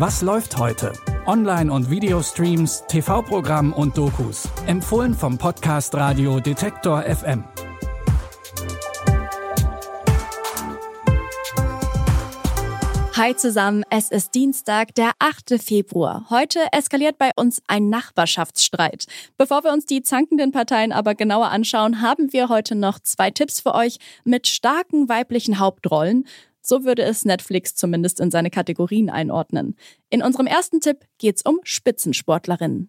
Was läuft heute? Online- und Videostreams, TV-Programm und Dokus. Empfohlen vom Podcast Radio Detektor FM. Hi zusammen, es ist Dienstag, der 8. Februar. Heute eskaliert bei uns ein Nachbarschaftsstreit. Bevor wir uns die zankenden Parteien aber genauer anschauen, haben wir heute noch zwei Tipps für euch mit starken weiblichen Hauptrollen. So würde es Netflix zumindest in seine Kategorien einordnen. In unserem ersten Tipp geht's um Spitzensportlerinnen.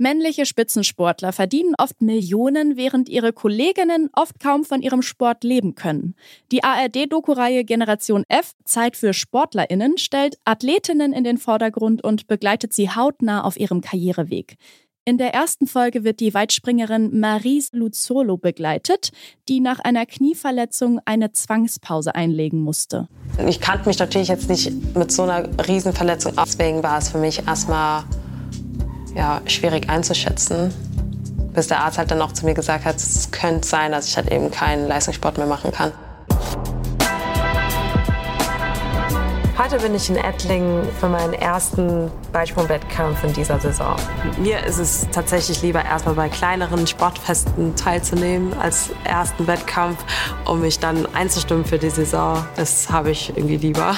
Männliche Spitzensportler verdienen oft Millionen, während ihre Kolleginnen oft kaum von ihrem Sport leben können. Die ARD-Doku-Reihe Generation F Zeit für SportlerInnen stellt Athletinnen in den Vordergrund und begleitet sie hautnah auf ihrem Karriereweg. In der ersten Folge wird die Weitspringerin Marise Luzzolo begleitet, die nach einer Knieverletzung eine Zwangspause einlegen musste. Ich kannte mich natürlich jetzt nicht mit so einer Riesenverletzung. Deswegen war es für mich erstmal ja, schwierig einzuschätzen. Bis der Arzt halt dann auch zu mir gesagt hat, es könnte sein, dass ich halt eben keinen Leistungssport mehr machen kann. Heute bin ich in Ettlingen für meinen ersten Weitsprungwettkampf in dieser Saison. Mir ist es tatsächlich lieber, erstmal bei kleineren Sportfesten teilzunehmen als ersten Wettkampf, um mich dann einzustimmen für die Saison. Das habe ich irgendwie lieber.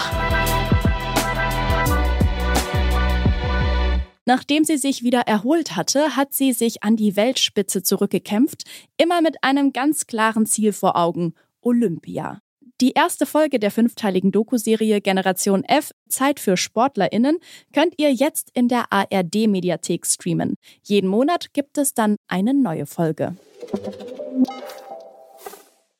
Nachdem sie sich wieder erholt hatte, hat sie sich an die Weltspitze zurückgekämpft, immer mit einem ganz klaren Ziel vor Augen, Olympia. Die erste Folge der fünfteiligen Dokuserie Generation F Zeit für Sportlerinnen könnt ihr jetzt in der ARD Mediathek streamen. Jeden Monat gibt es dann eine neue Folge.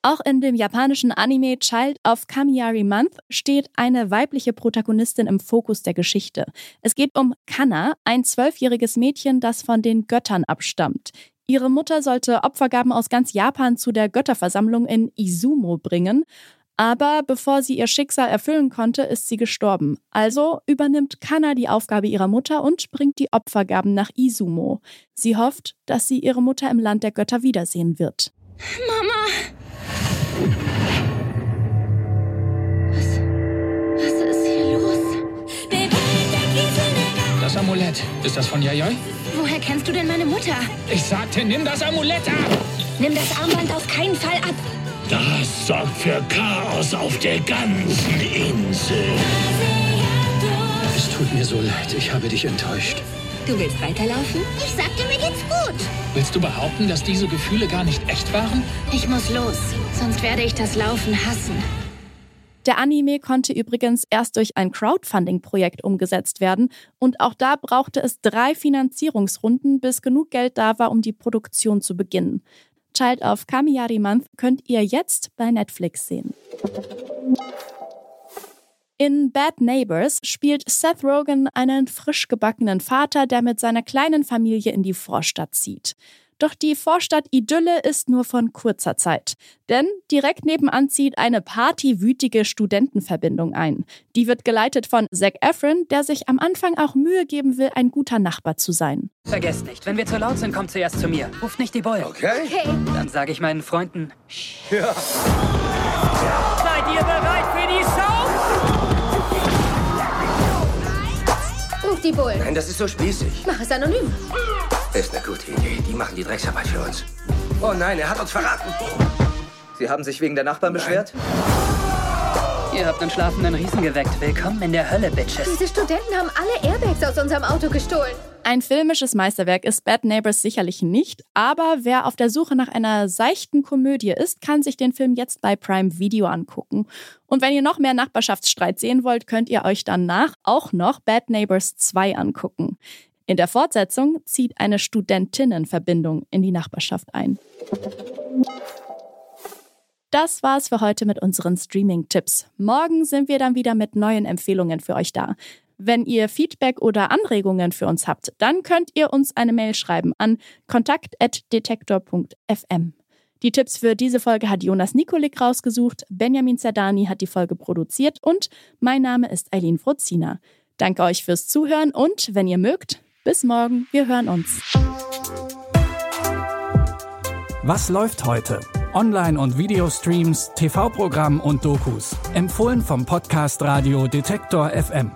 Auch in dem japanischen Anime Child of Kamiari Month steht eine weibliche Protagonistin im Fokus der Geschichte. Es geht um Kana, ein zwölfjähriges Mädchen, das von den Göttern abstammt. Ihre Mutter sollte Opfergaben aus ganz Japan zu der Götterversammlung in Izumo bringen. Aber bevor sie ihr Schicksal erfüllen konnte, ist sie gestorben. Also übernimmt Kana die Aufgabe ihrer Mutter und bringt die Opfergaben nach Izumo. Sie hofft, dass sie ihre Mutter im Land der Götter wiedersehen wird. Mama! Was, was ist hier los? Das Amulett. Ist das von Yayoi? Woher kennst du denn meine Mutter? Ich sagte, nimm das Amulett ab! Nimm das Armband auf keinen Fall ab. Das sorgt für Chaos auf der ganzen Insel. Es tut mir so leid, ich habe dich enttäuscht. Du willst weiterlaufen? Ich sagte, mir geht's gut. Willst du behaupten, dass diese Gefühle gar nicht echt waren? Ich muss los, sonst werde ich das Laufen hassen. Der Anime konnte übrigens erst durch ein Crowdfunding-Projekt umgesetzt werden und auch da brauchte es drei Finanzierungsrunden, bis genug Geld da war, um die Produktion zu beginnen. Child of Kamiyari Month könnt ihr jetzt bei Netflix sehen. In Bad Neighbors spielt Seth Rogen einen frisch gebackenen Vater, der mit seiner kleinen Familie in die Vorstadt zieht. Doch die Vorstadt-Idylle ist nur von kurzer Zeit. Denn direkt nebenan zieht eine partywütige Studentenverbindung ein. Die wird geleitet von Zac Efron, der sich am Anfang auch Mühe geben will, ein guter Nachbar zu sein. Vergesst nicht, wenn wir zu laut sind, kommt zuerst zu mir. Ruft nicht die Boy. Okay? Okay. Dann sage ich meinen Freunden. Ja. Seid ihr bereit für die Show? Ruf die Bullen. Nein, das ist so spießig. Mach es anonym. Ist eine gute Idee. Die machen die Drecksarbeit für uns. Oh nein, er hat uns verraten. Sie haben sich wegen der Nachbarn beschwert? Ihr habt einen schlafenden Riesen geweckt. Willkommen in der Hölle, Bitches. Diese Studenten haben alle Airbags aus unserem Auto gestohlen. Ein filmisches Meisterwerk ist Bad Neighbors sicherlich nicht, aber wer auf der Suche nach einer seichten Komödie ist, kann sich den Film jetzt bei Prime Video angucken. Und wenn ihr noch mehr Nachbarschaftsstreit sehen wollt, könnt ihr euch danach auch noch Bad Neighbors 2 angucken. In der Fortsetzung zieht eine Studentinnenverbindung in die Nachbarschaft ein. Das war's für heute mit unseren Streaming-Tipps. Morgen sind wir dann wieder mit neuen Empfehlungen für euch da. Wenn ihr Feedback oder Anregungen für uns habt, dann könnt ihr uns eine Mail schreiben an kontakt.detektor.fm. Die Tipps für diese Folge hat Jonas Nikolik rausgesucht, Benjamin Zerdani hat die Folge produziert und mein Name ist Eileen Frozina. Danke euch fürs Zuhören und wenn ihr mögt, bis morgen, wir hören uns. Was läuft heute? Online- und Videostreams, TV-Programm und Dokus. Empfohlen vom Podcast Radio Detektor FM.